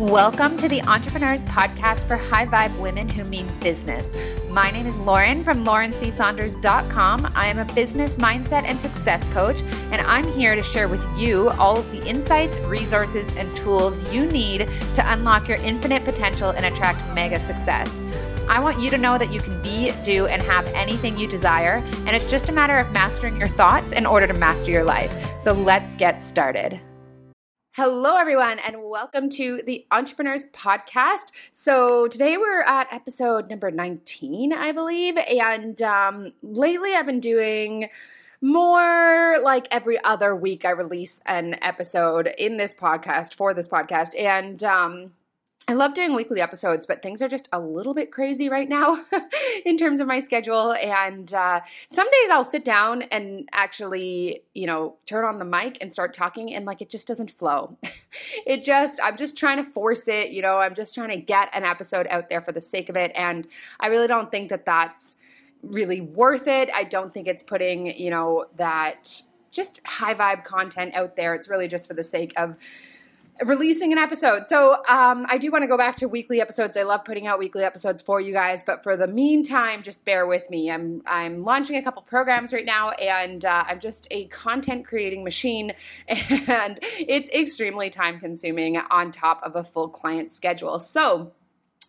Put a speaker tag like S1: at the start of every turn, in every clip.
S1: Welcome to the EntreprenHers Podcast for high vibe women who mean business. My name is Lauren from laurencsaunders.com. I am a business mindset and success coach, and I'm here to share with you all of the insights, resources, and tools you need to unlock your infinite potential and attract mega success. I want you to know that you can be, do, and have anything you desire, and it's just a matter of mastering your thoughts in order to master your life. So let's get started. Hello, everyone, and welcome to the EntreprenHers Podcast. So, today we're at episode number 19, I believe. And um, lately I've been doing more like every other week, I release an episode in this podcast for this podcast. And um, I love doing weekly episodes, but things are just a little bit crazy right now in terms of my schedule. And uh, some days I'll sit down and actually, you know, turn on the mic and start talking, and like it just doesn't flow. it just, I'm just trying to force it, you know, I'm just trying to get an episode out there for the sake of it. And I really don't think that that's really worth it. I don't think it's putting, you know, that just high vibe content out there. It's really just for the sake of, releasing an episode. So um, I do want to go back to weekly episodes. I love putting out weekly episodes for you guys, but for the meantime, just bear with me. I'm I'm launching a couple programs right now, and uh, I'm just a content creating machine, and it's extremely time consuming on top of a full client schedule. So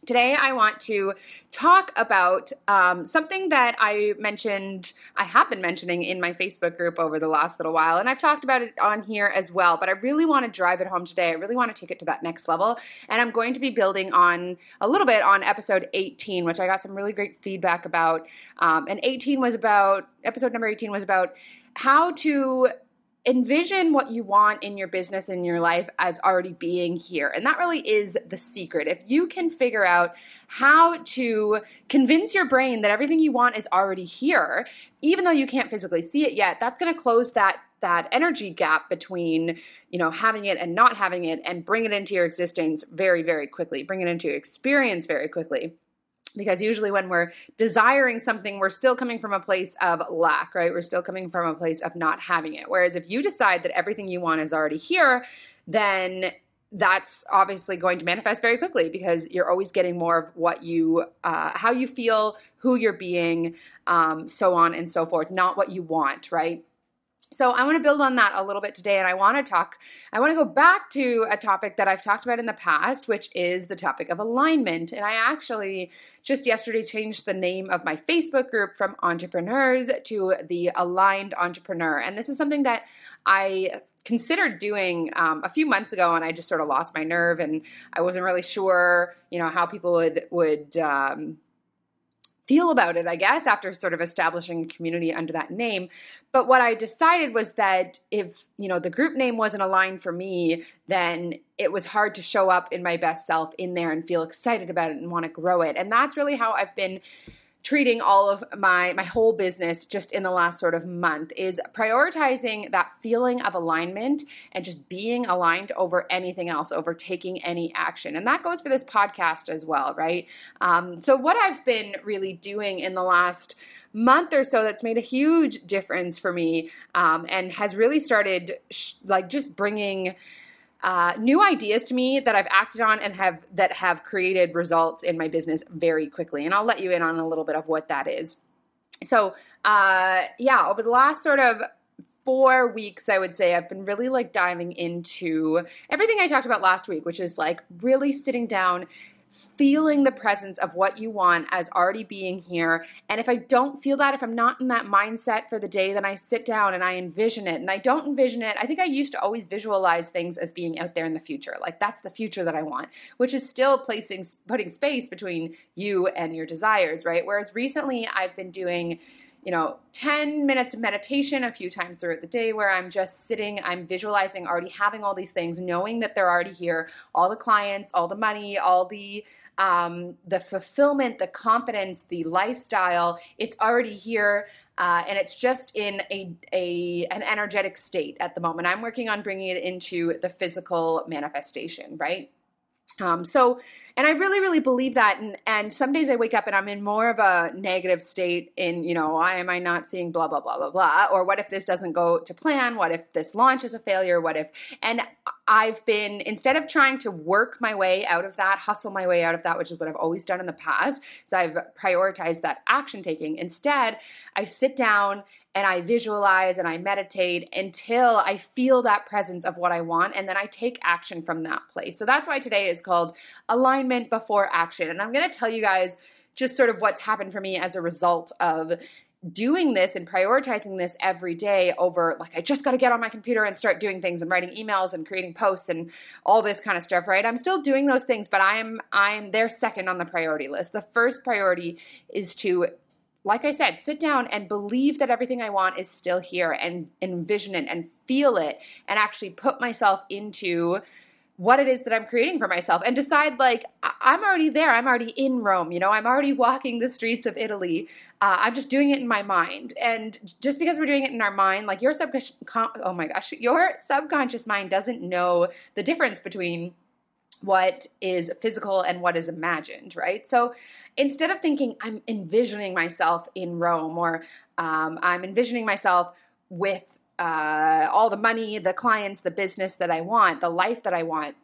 S1: Today, I want to talk about um, something that I mentioned, I have been mentioning in my Facebook group over the last little while, and I've talked about it on here as well. But I really want to drive it home today. I really want to take it to that next level. And I'm going to be building on a little bit on episode 18, which I got some really great feedback about. Um, and 18 was about, episode number 18 was about how to envision what you want in your business in your life as already being here. And that really is the secret. If you can figure out how to convince your brain that everything you want is already here, even though you can't physically see it yet, that's going to close that that energy gap between you know having it and not having it and bring it into your existence very very quickly bring it into your experience very quickly because usually when we're desiring something we're still coming from a place of lack right? We're still coming from a place of not having it. Whereas if you decide that everything you want is already here then that's obviously going to manifest very quickly because you're always getting more of what you uh, how you feel who you're being um, so on and so forth not what you want right so I want to build on that a little bit today and I want to talk I want to go back to a topic that I've talked about in the past which is the topic of alignment. And I actually just yesterday changed the name of my Facebook group from entreprenHers to the aligned entreprenHer. And this is something that I considered doing um, a few months ago and I just sort of lost my nerve and I wasn't really sure you know how people would would um, feel about it, I guess, after sort of establishing a community under that name. But what I decided was that if, you know, the group name wasn't aligned for me, then it was hard to show up in my best self in there and feel excited about it and want to grow it. And that's really how I've been treating all of my my whole business just in the last sort of month is prioritizing that feeling of alignment and just being aligned over anything else over taking any action. And that goes for this podcast as well right? Um, so what i've been really doing in the last month or so that's made a huge difference for me um, and has really started sh- like just bringing uh, new ideas to me that I've acted on and have that have created results in my business very quickly. And I'll let you in on a little bit of what that is. So, uh, yeah, over the last sort of four weeks, I would say I've been really like diving into everything I talked about last week, which is like really sitting down feeling the presence of what you want as already being here. And if I don't feel that, if I'm not in that mindset for the day, then I sit down and I envision it. And I don't envision it. I think I used to always visualize things as being out there in the future. Like that's the future that I want, which is still placing, putting space between you and your desires, right? Whereas recently I've been doing you know, 10 minutes of meditation a few times throughout the day where I'm just sitting, I'm visualizing already having all these things, knowing that they're already here, all the clients, all the money, all the um, the fulfillment, the confidence, the lifestyle, it's already here, uh, and it's just in a, a an energetic state at the moment. I'm working on bringing it into the physical manifestation, right? Um, so, and I really, really believe that. And, and some days I wake up and I'm in more of a negative state in, you know, why am I not seeing blah, blah, blah, blah, blah? Or what if this doesn't go to plan? What if this launch is a failure? What if, and I've been, instead of trying to work my way out of that, hustle my way out of that, which is what I've always done in the past, so I've prioritized that action taking. Instead, I sit down and I visualize and I meditate until I feel that presence of what I want. And then I take action from that place. So that's why today is called alignment before action. And I'm going to tell you guys just sort of what's happened for me as a result of doing this and prioritizing this every day over like I just got to get on my computer and start doing things and writing emails and creating posts and all this kind of stuff, right? I'm still doing those things, but I'm I'm they're second on the priority list. The first priority is to like I said, sit down and believe that everything I want is still here and envision it and feel it and actually put myself into what it is that I'm creating for myself and decide like I'm already there. I'm already in Rome. You know, I'm already walking the streets of Italy. Uh, I'm just doing it in my mind. And just because we're doing it in our mind, like your subconscious, oh my gosh, your subconscious mind doesn't know the difference between what is physical and what is imagined, right? So instead of thinking I'm envisioning myself in Rome or um, I'm envisioning myself with uh, all the money, the clients, the business that I want, the life that I want,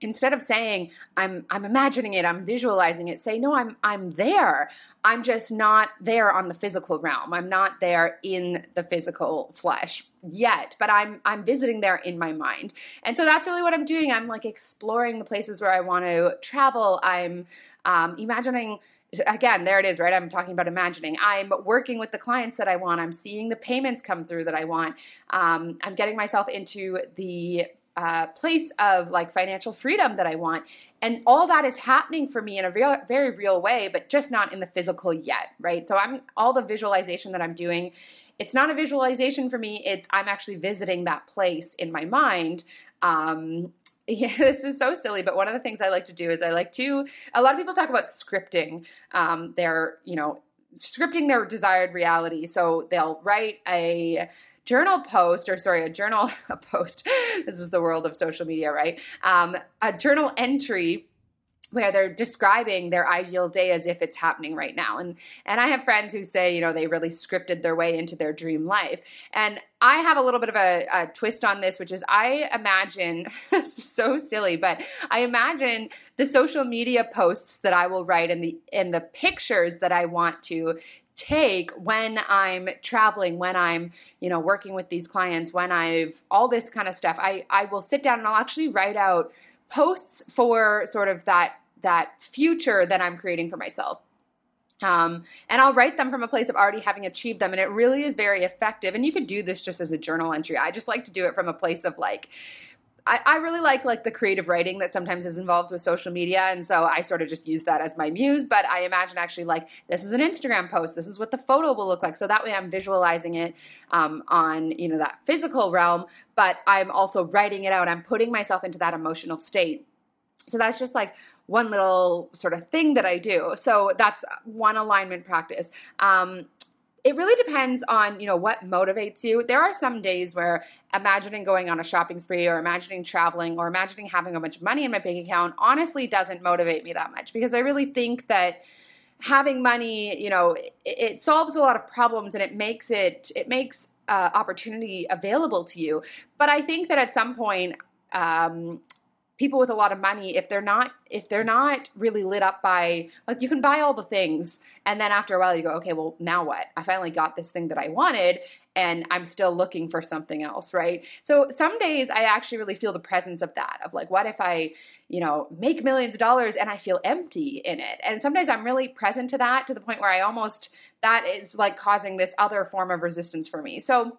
S1: instead of saying i'm i'm imagining it i'm visualizing it say no i'm i'm there. I'm just not there on the physical realm. I'm not there in the physical flesh yet but i'm i'm visiting there in my mind. And so that's really what i'm doing. I'm like exploring the places where i want to travel. I'm um, imagining again there it is right? I'm talking about imagining. I'm working with the clients that i want. I'm seeing the payments come through that i want. Um, i'm getting myself into the uh, place of like financial freedom that I want. And all that is happening for me in a real, very real way, but just not in the physical yet, right? So I'm all the visualization that I'm doing. It's not a visualization for me. It's I'm actually visiting that place in my mind. Um, yeah, this is so silly, but one of the things I like to do is I like to. A lot of people talk about scripting um, their, you know, scripting their desired reality. So they'll write a journal post, or sorry, a journal a post. This is the world of social media, right? Um, a journal entry where they're describing their ideal day as if it's happening right now. And and I have friends who say, you know, they really scripted their way into their dream life. And I have a little bit of a, a twist on this, which is I imagine so silly, but I imagine the social media posts that I will write and the and the pictures that I want to take when I'm traveling, when I'm, you know, working with these clients, when I've all this kind of stuff. I I will sit down and I'll actually write out posts for sort of that that future that I'm creating for myself. Um, and I'll write them from a place of already having achieved them. And it really is very effective. And you could do this just as a journal entry. I just like to do it from a place of like, I, I, really like like the creative writing that sometimes is involved with social media and so i sort of just use that as my muse but i imagine actually like this is an instagram post this is what the photo will look like so that way i'm visualizing it um, on you know that physical realm but i'm also writing it out i'm putting myself into that emotional state so that's just like one little sort of thing that I do. So that's one alignment practice. Um, it really depends on you know what motivates you. There are some days where imagining going on a shopping spree or imagining traveling or imagining having a bunch of money in my bank account honestly doesn't motivate me that much because i really think that having money you know it, it solves a lot of problems and it makes it it makes uh, opportunity available to you. But i think that at some point um, people with a lot of money if they're not if they're not really lit up by like you can buy all the things and then after a while you go okay well now what? I finally got this thing that i wanted and i'm still looking for something else right? So some days i actually really feel the presence of that of like what if i you know make millions of dollars and i feel empty in it? And sometimes i'm really present to that to the point where i almost that is like causing this other form of resistance for me. So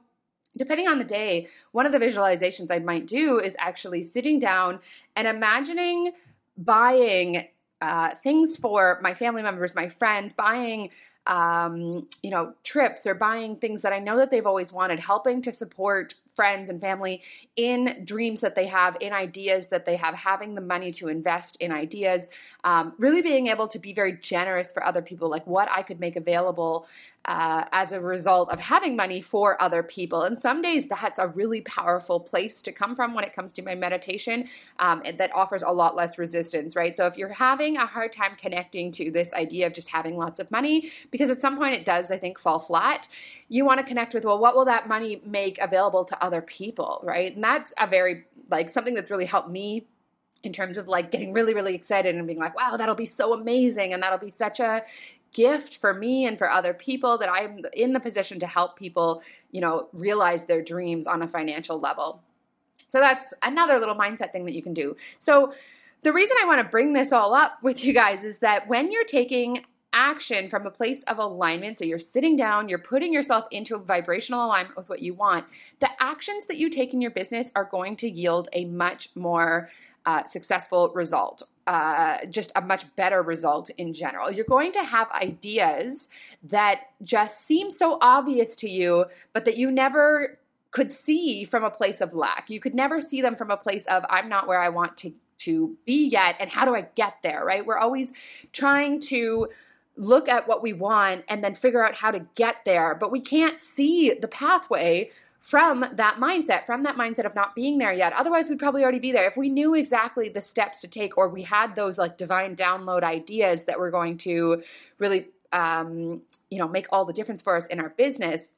S1: depending on the day, one of the visualizations I might do is actually sitting down and imagining buying uh, things for my family members, my friends, buying um, you know trips or buying things that I know that they've always wanted, helping to support friends and family in dreams that they have, in ideas that they have, having the money to invest in ideas, um, really being able to be very generous for other people, like what I could make available uh, as a result of having money for other people. And some days that's a really powerful place to come from when it comes to my meditation um, that offers a lot less resistance, right? So if you're having a hard time connecting to this idea of just having lots of money, because at some point it does, I think, fall flat, you want to connect with, well, what will that money make available to other people, right? And that's a very, like, something that's really helped me in terms of like getting really really excited and being like wow that'll be so amazing and that'll be such a gift for me and for other people that I'm in the position to help people, you know, realize their dreams on a financial level. So that's another little mindset thing that you can do. So the reason I want to bring this all up with you guys is that when you're taking action from a place of alignment. So you're sitting down, you're putting yourself into a vibrational alignment with what you want. The actions that you take in your business are going to yield a much more uh, successful result. Uh, just a much better result in general. You're going to have ideas that just seem so obvious to you, but that you never could see from a place of lack. You could never see them from a place of, I'm not where I want to, to be yet, and how do I get there, right? We're always trying to look at what we want and then figure out how to get there, but we can't see the pathway from that mindset, from that mindset of not being there yet. Otherwise, we'd probably already be there. If we knew exactly the steps to take, or we had those like divine download ideas that were going to really, um, you know, make all the difference for us in our business,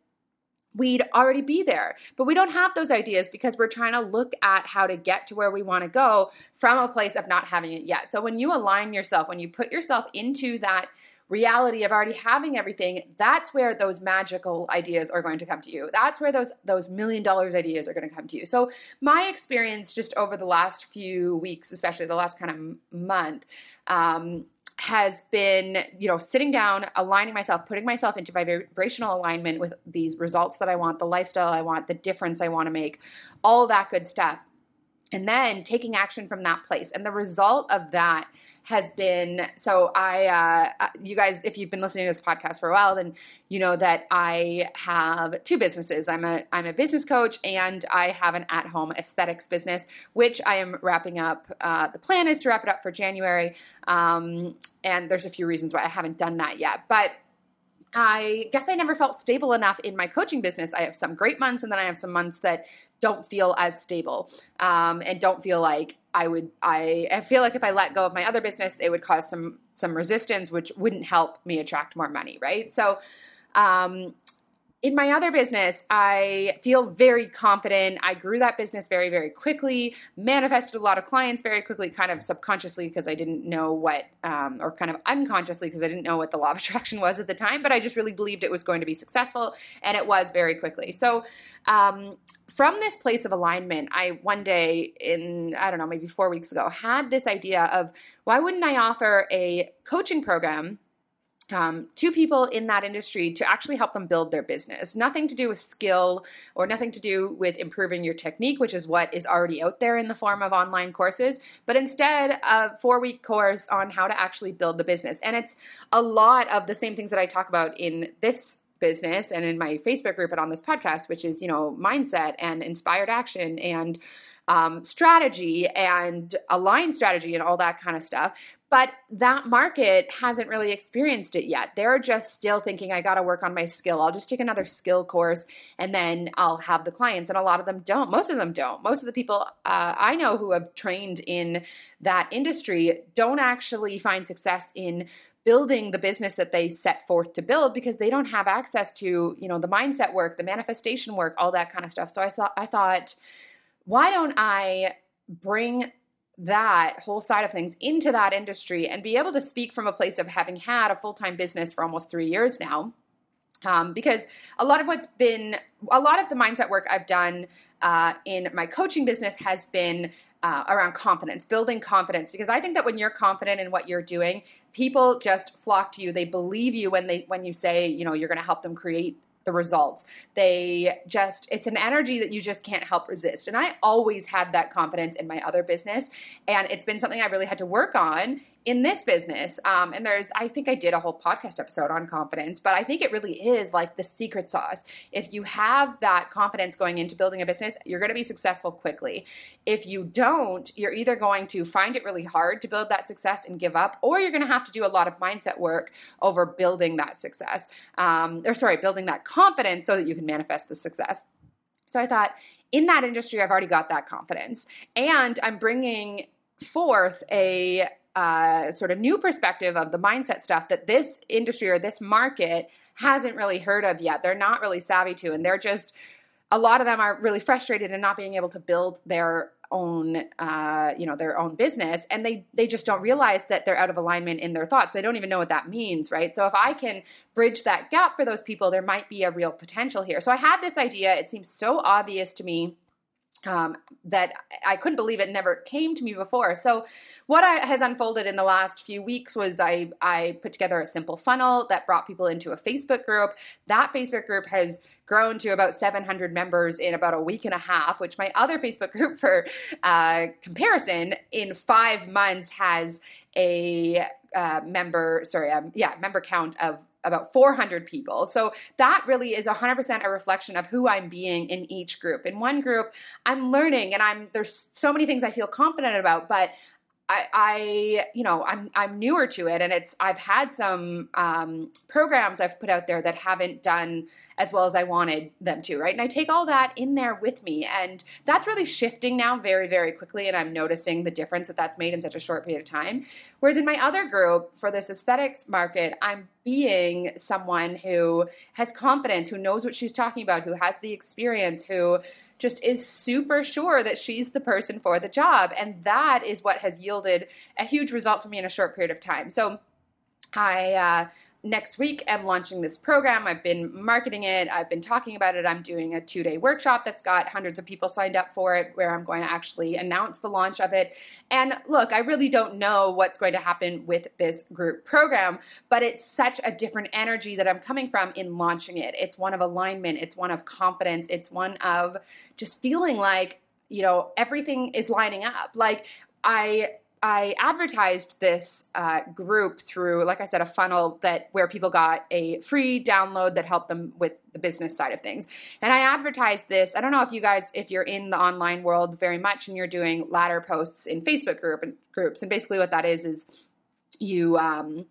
S1: we'd already be there. But we don't have those ideas because we're trying to look at how to get to where we want to go from a place of not having it yet. So when you align yourself, when you put yourself into that reality of already having everything, that's where those magical ideas are going to come to you. That's where those those million dollars ideas are going to come to you. So my experience just over the last few weeks, especially the last kind of month, um, has been, you know, sitting down, aligning myself, putting myself into vibrational alignment with these results that I want, the lifestyle I want, the difference I want to make, all that good stuff. And then taking action from that place. And the result of that has been so I uh, uh, you guys if you've been listening to this podcast for a while then you know that I have two businesses. I'm a I'm a business coach and I have an at home aesthetics business which I am wrapping up uh, the plan is to wrap it up for January. Um, and there's a few reasons why I haven't done that yet. But I guess I never felt stable enough in my coaching business. I have some great months, and then I have some months that don't feel as stable um, and don't feel like I would. I, I feel like if I let go of my other business, it would cause some some resistance, which wouldn't help me attract more money, right? So, um, in my other business, I feel very confident. I grew that business very, very quickly, manifested a lot of clients very quickly, kind of subconsciously because I didn't know what, um, or kind of unconsciously because I didn't know what the law of attraction was at the time, but I just really believed it was going to be successful, and it was very quickly. So, um, from this place of alignment, I one day in, I don't know, maybe four weeks ago, had this idea of why wouldn't I offer a coaching program? Um, to people in that industry to actually help them build their business. Nothing to do with skill or nothing to do with improving your technique, which is what is already out there in the form of online courses, but instead a four week course on how to actually build the business. And it's a lot of the same things that I talk about in this business and in my Facebook group and on this podcast, which is, you know, mindset and inspired action and um, strategy and aligned strategy and all that kind of stuff. But that market hasn't really experienced it yet. They're just still thinking, I got to work on my skill. I'll just take another skill course and then I'll have the clients. And a lot of them don't. Most of them don't. Most of the people uh, I know who have trained in that industry don't actually find success in building the business that they set forth to build because they don't have access to you know the mindset work the manifestation work all that kind of stuff so i thought i thought why don't i bring that whole side of things into that industry and be able to speak from a place of having had a full-time business for almost three years now um, because a lot of what's been a lot of the mindset work i've done uh, in my coaching business has been uh, around confidence, building confidence. Because I think that when you're confident in what you're doing, people just flock to you. They believe you when they when you say, you know, you're going to help them create the results. They just, it's an energy that you just can't help resist. And I always had that confidence in my other business. And it's been something I really had to work on in this business, um, and there's, I think I did a whole podcast episode on confidence, but I think it really is like the secret sauce. If you have that confidence going into building a business, you're going to be successful quickly. If you don't, you're either going to find it really hard to build that success and give up, or you're going to have to do a lot of mindset work over building that success, um, or sorry, building that confidence so that you can manifest the success. So I thought, in that industry, I've already got that confidence. And I'm bringing forth a uh, sort of new perspective of the mindset stuff that this industry or this market hasn't really heard of yet. They're not really savvy to, and they're just a lot of them are really frustrated in not being able to build their own uh, you know their own business and they they just don't realize that they're out of alignment in their thoughts. They don't even know what that means right? So if i can bridge that gap for those people there might be a real potential here. So i had this idea. It seems so obvious to me um, that I couldn't believe it never came to me before. So, what I, has unfolded in the last few weeks was I I put together a simple funnel that brought people into a Facebook group. That Facebook group has grown to about 700 members in about a week and a half. Which my other Facebook group, for uh, comparison, in five months has a uh, member sorry um, yeah member count of about 400 people. So that really is 100% a reflection of who I'm being in each group. In one group, I'm learning and I'm there's so many things I feel confident about, but I, I, you know, I'm I'm newer to it, and it's I've had some um, programs I've put out there that haven't done as well as I wanted them to, right? And I take all that in there with me, and that's really shifting now very, very quickly, and I'm noticing the difference that that's made in such a short period of time. Whereas in my other group for this aesthetics market, I'm being someone who has confidence, who knows what she's talking about, who has the experience, who just is super sure that she's the person for the job. And that is what has yielded a huge result for me in a short period of time. So I, uh, next week I'm launching this program. I've been marketing it, I've been talking about it. I'm doing a two day workshop that's got hundreds of people signed up for it, where I'm going to actually announce the launch of it. And look, I really don't know what's going to happen with this group program, but it's such a different energy that I'm coming from in launching it. It's one of alignment, it's one of confidence, it's one of just feeling like, you know, everything is lining up. Like, I I advertised this uh, group through, like I said, a funnel that where people got a free download that helped them with the business side of things. And I advertised this. I don't know if you guys, if you're in the online world very much and you're doing ladder posts in Facebook group and groups, and basically what that is is you um,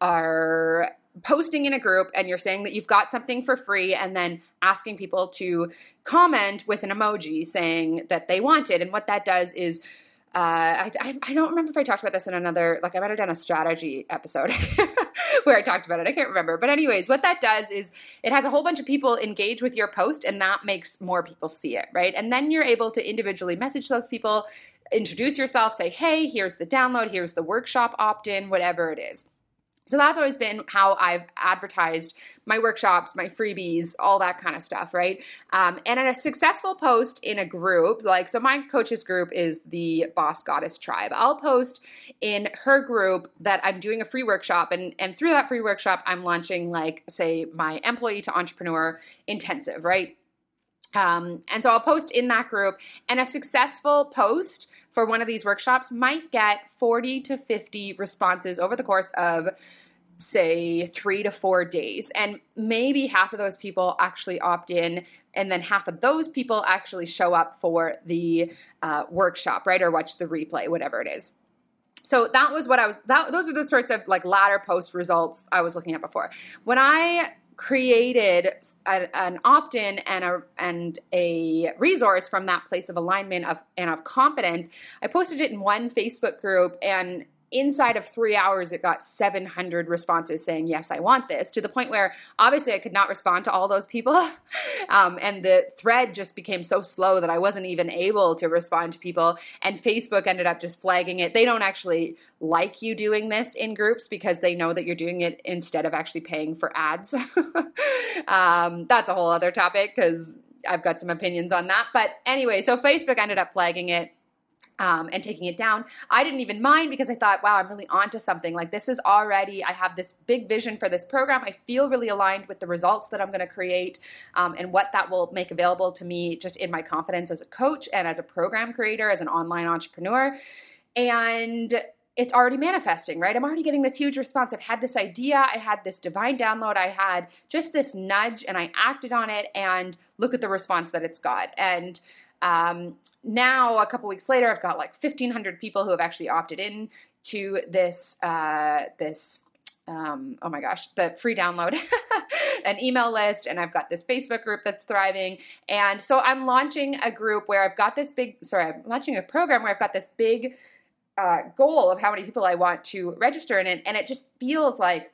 S1: are posting in a group and you're saying that you've got something for free and then asking people to comment with an emoji saying that they want it. And what that does is uh, I, I, don't remember if I talked about this in another, like I might have done a strategy episode where I talked about it. I can't remember. But, anyways, what that does is it has a whole bunch of people engage with your post, and that makes more people see it, right? And then you're able to individually message those people, introduce yourself, say, hey, here's the download, here's the workshop opt in, whatever it is. So that's always been how I've advertised my workshops, my freebies, all that kind of stuff, right? Um, and in a successful post in a group, like, so my coaches group is the Boss Goddess Tribe. I'll post in her group that I'm doing a free workshop, and, and through that free workshop, I'm launching, like, say, my employee to entrepreneur intensive, right? Um, and so I'll post in that group, and a successful post for one of these workshops might get 40 to 50 responses over the course of say three to four days. And maybe half of those people actually opt in, and then half of those people actually show up for the uh, workshop, right? Or watch the replay, whatever it is. So that was what I was, that, those are the sorts of like ladder post results I was looking at before. When I created a, an opt-in and a and a resource from that place of alignment of and of confidence. I posted it in one Facebook group and inside of three hours, it got 700 responses saying, Yes, I want this, to the point where obviously I could not respond to all those people. um, and the thread just became so slow that I wasn't even able to respond to people. And Facebook ended up just flagging it. They don't actually like you doing this in groups because they know that you're doing it instead of actually paying for ads. um, that's a whole other topic because I've got some opinions on that. But anyway, so Facebook ended up flagging it um, and taking it down. I didn't even mind because I thought, wow, I'm really onto something. Like this is already, I have this big vision for this program. I feel really aligned with the results that I'm going to create um, and what that will make available to me just in my confidence as a coach and as a program creator, as an online entrepreneur. And it's already manifesting, right? I'm already getting this huge response. I've had this idea, I had this divine download, I had just this nudge, and I acted on it, and look at the response that it's got. And um, now, a couple weeks later, I've got like 1,500 people who have actually opted in to this uh, this um, oh my gosh, the free download, an email list, and I've got this Facebook group that's thriving. And so I'm launching a group where I've got this big, sorry, I'm launching a program where I've got this big uh, goal of how many people I want to register in it. And it just feels like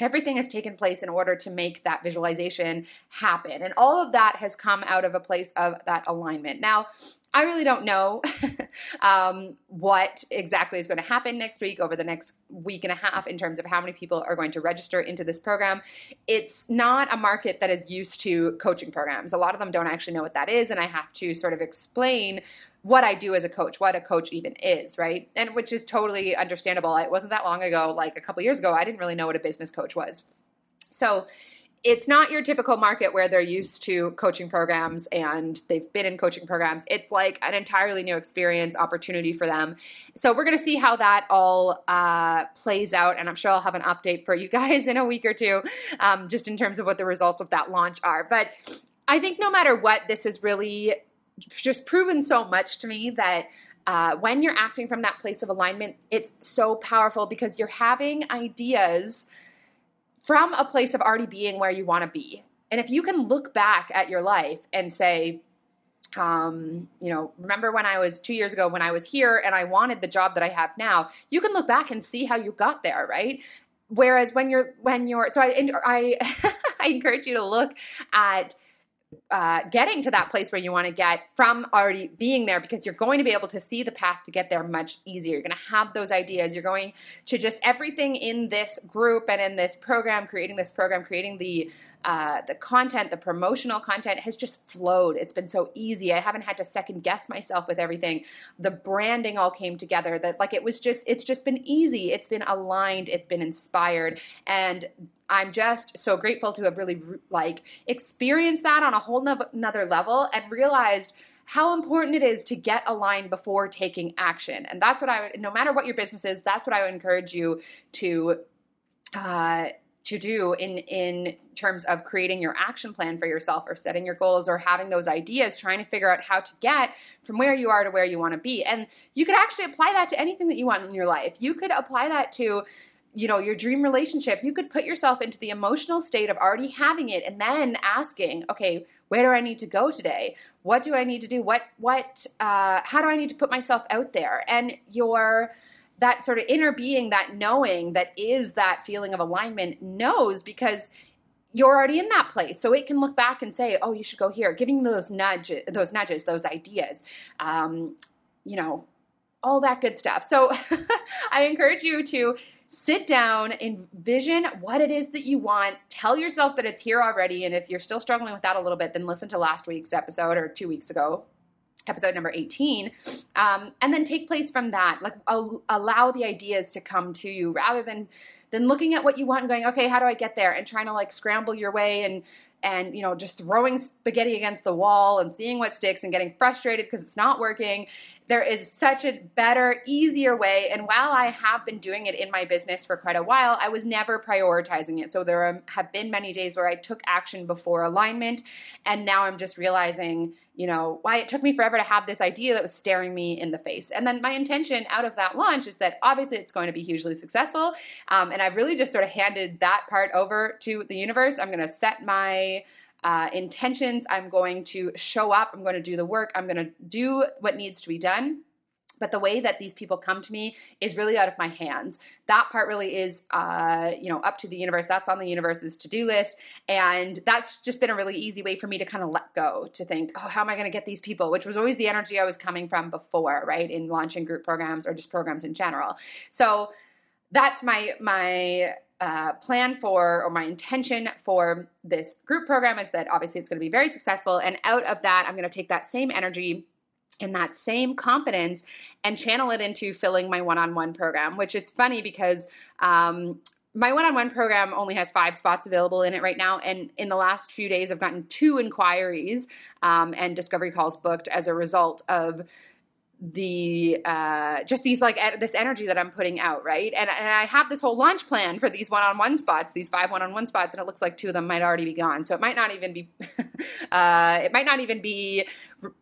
S1: everything has taken place in order to make that visualization happen. And all of that has come out of a place of that alignment. Now, I really don't know um, what exactly is going to happen next week over the next week and a half in terms of how many people are going to register into this program. It's not a market that is used to coaching programs. A lot of them don't actually know what that is, and I have to sort of explain what I do as a coach, what a coach even is, right? And which is totally understandable. It wasn't that long ago, like a couple years ago, I didn't really know what a business coach was. So, it's not your typical market where they're used to coaching programs and they've been in coaching programs. It's like an entirely new experience, opportunity for them. So we're going to see how that all uh, plays out, and I'm sure I'll have an update for you guys in a week or two, um, just in terms of what the results of that launch are. But I think no matter what, this is really just proven so much to me that uh, when you're acting from that place of alignment, it's so powerful because you're having ideas from a place of already being where you want to be. And if you can look back at your life and say, um, you know, remember when I was two years ago when I was here and I wanted the job that I have now, you can look back and see how you got there, right? Whereas when you're, when you're, so I, I, I encourage you to look at uh, getting to that place where you want to get from already being there because you're going to be able to see the path to get there much easier. You're going to have those ideas. You're going to just everything in this group and in this program, creating this program, creating the uh, the content, the promotional content has just flowed. It's been so easy. I haven't had to second guess myself with everything. The branding all came together. That like it was just it's just been easy. It's been aligned. It's been inspired and I'm just so grateful to have really like experienced that on a whole nother level and realized how important it is to get aligned before taking action. And that's what I would, no matter what your business is, that's what I would encourage you to uh, to do in in terms of creating your action plan for yourself or setting your goals or having those ideas trying to figure out how to get from where you are to where you want to be and you could actually apply that to anything that you want in your life you could apply that to you know, your dream relationship, you could put yourself into the emotional state of already having it and then asking, okay, where do I need to go today? What do I need to do? What, what, uh, how do I need to put myself out there? And your, that sort of inner being, that knowing that is that feeling of alignment knows because you're already in that place so it can look back and say oh you should go here giving those nudge those nudges those ideas um, you know all that good stuff so i encourage you to sit down, envision what it is that you want, tell yourself that it's here already. And if you're still struggling with that a little bit, then listen to last week's episode or two weeks ago, episode number 18 um, and then take place from that like allow the ideas to come to you rather than than looking at what you want and going okay how do i get there? and trying to like scramble your way and and you know just throwing spaghetti against the wall and seeing what sticks and getting frustrated because it's not working there is such a better easier way and while i have been doing it in my business for quite a while i was never prioritizing it so there have been many days where i took action before alignment and now i'm just realizing you know, why it took me forever to have this idea that was staring me in the face. And then my intention out of that launch is that obviously it's going to be hugely successful. Um, and I've really just sort of handed that part over to the universe. I'm going to set my uh, intentions. I'm going to show up. I'm going to do the work. I'm going to do what needs to be done but the way that these people come to me is really out of my hands that part really is uh, you know up to the universe that's on the universe's to-do list and that's just been a really easy way for me to kind of let go to think oh how am i going to get these people which was always the energy i was coming from before right in launching group programs or just programs in general so that's my my uh, plan for or my intention for this group program is that obviously it's going to be very successful and out of that i'm going to take that same energy and that same confidence and channel it into filling my one-on-one program which it's funny because um, my one-on-one program only has five spots available in it right now and in the last few days i've gotten two inquiries um, and discovery calls booked as a result of the uh, just these like e- this energy that I'm putting out, right? And, and I have this whole launch plan for these one-on-one spots, these five one-on-one spots, and it looks like two of them might already be gone. So it might not even be, uh, it might not even be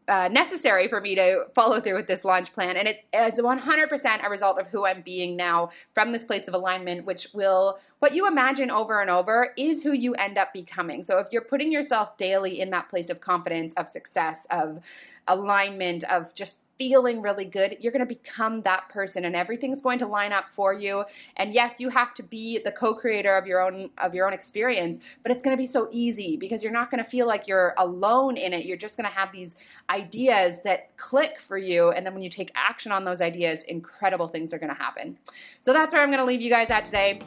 S1: uh, necessary for me to follow through with this launch plan. And it is 100% a result of who I'm being now from this place of alignment, which will what you imagine over and over is who you end up becoming. So if you're putting yourself daily in that place of confidence, of success, of alignment, of just feeling really good, you're going to become that person and everything's going to line up for you. And yes, you have to be the co-creator of your own of your own experience, but it's going to be so easy because you're not going to feel like you're alone in it. You're just going to have these ideas that click for you and then when you take action on those ideas, incredible things are going to happen. So that's where I'm going to leave you guys at today.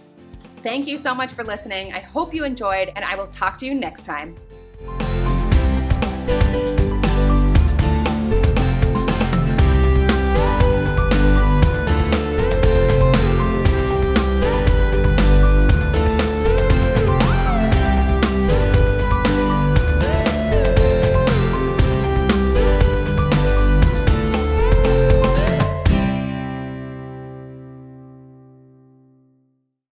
S1: Thank you so much for listening. I hope you enjoyed and I will talk to you next time.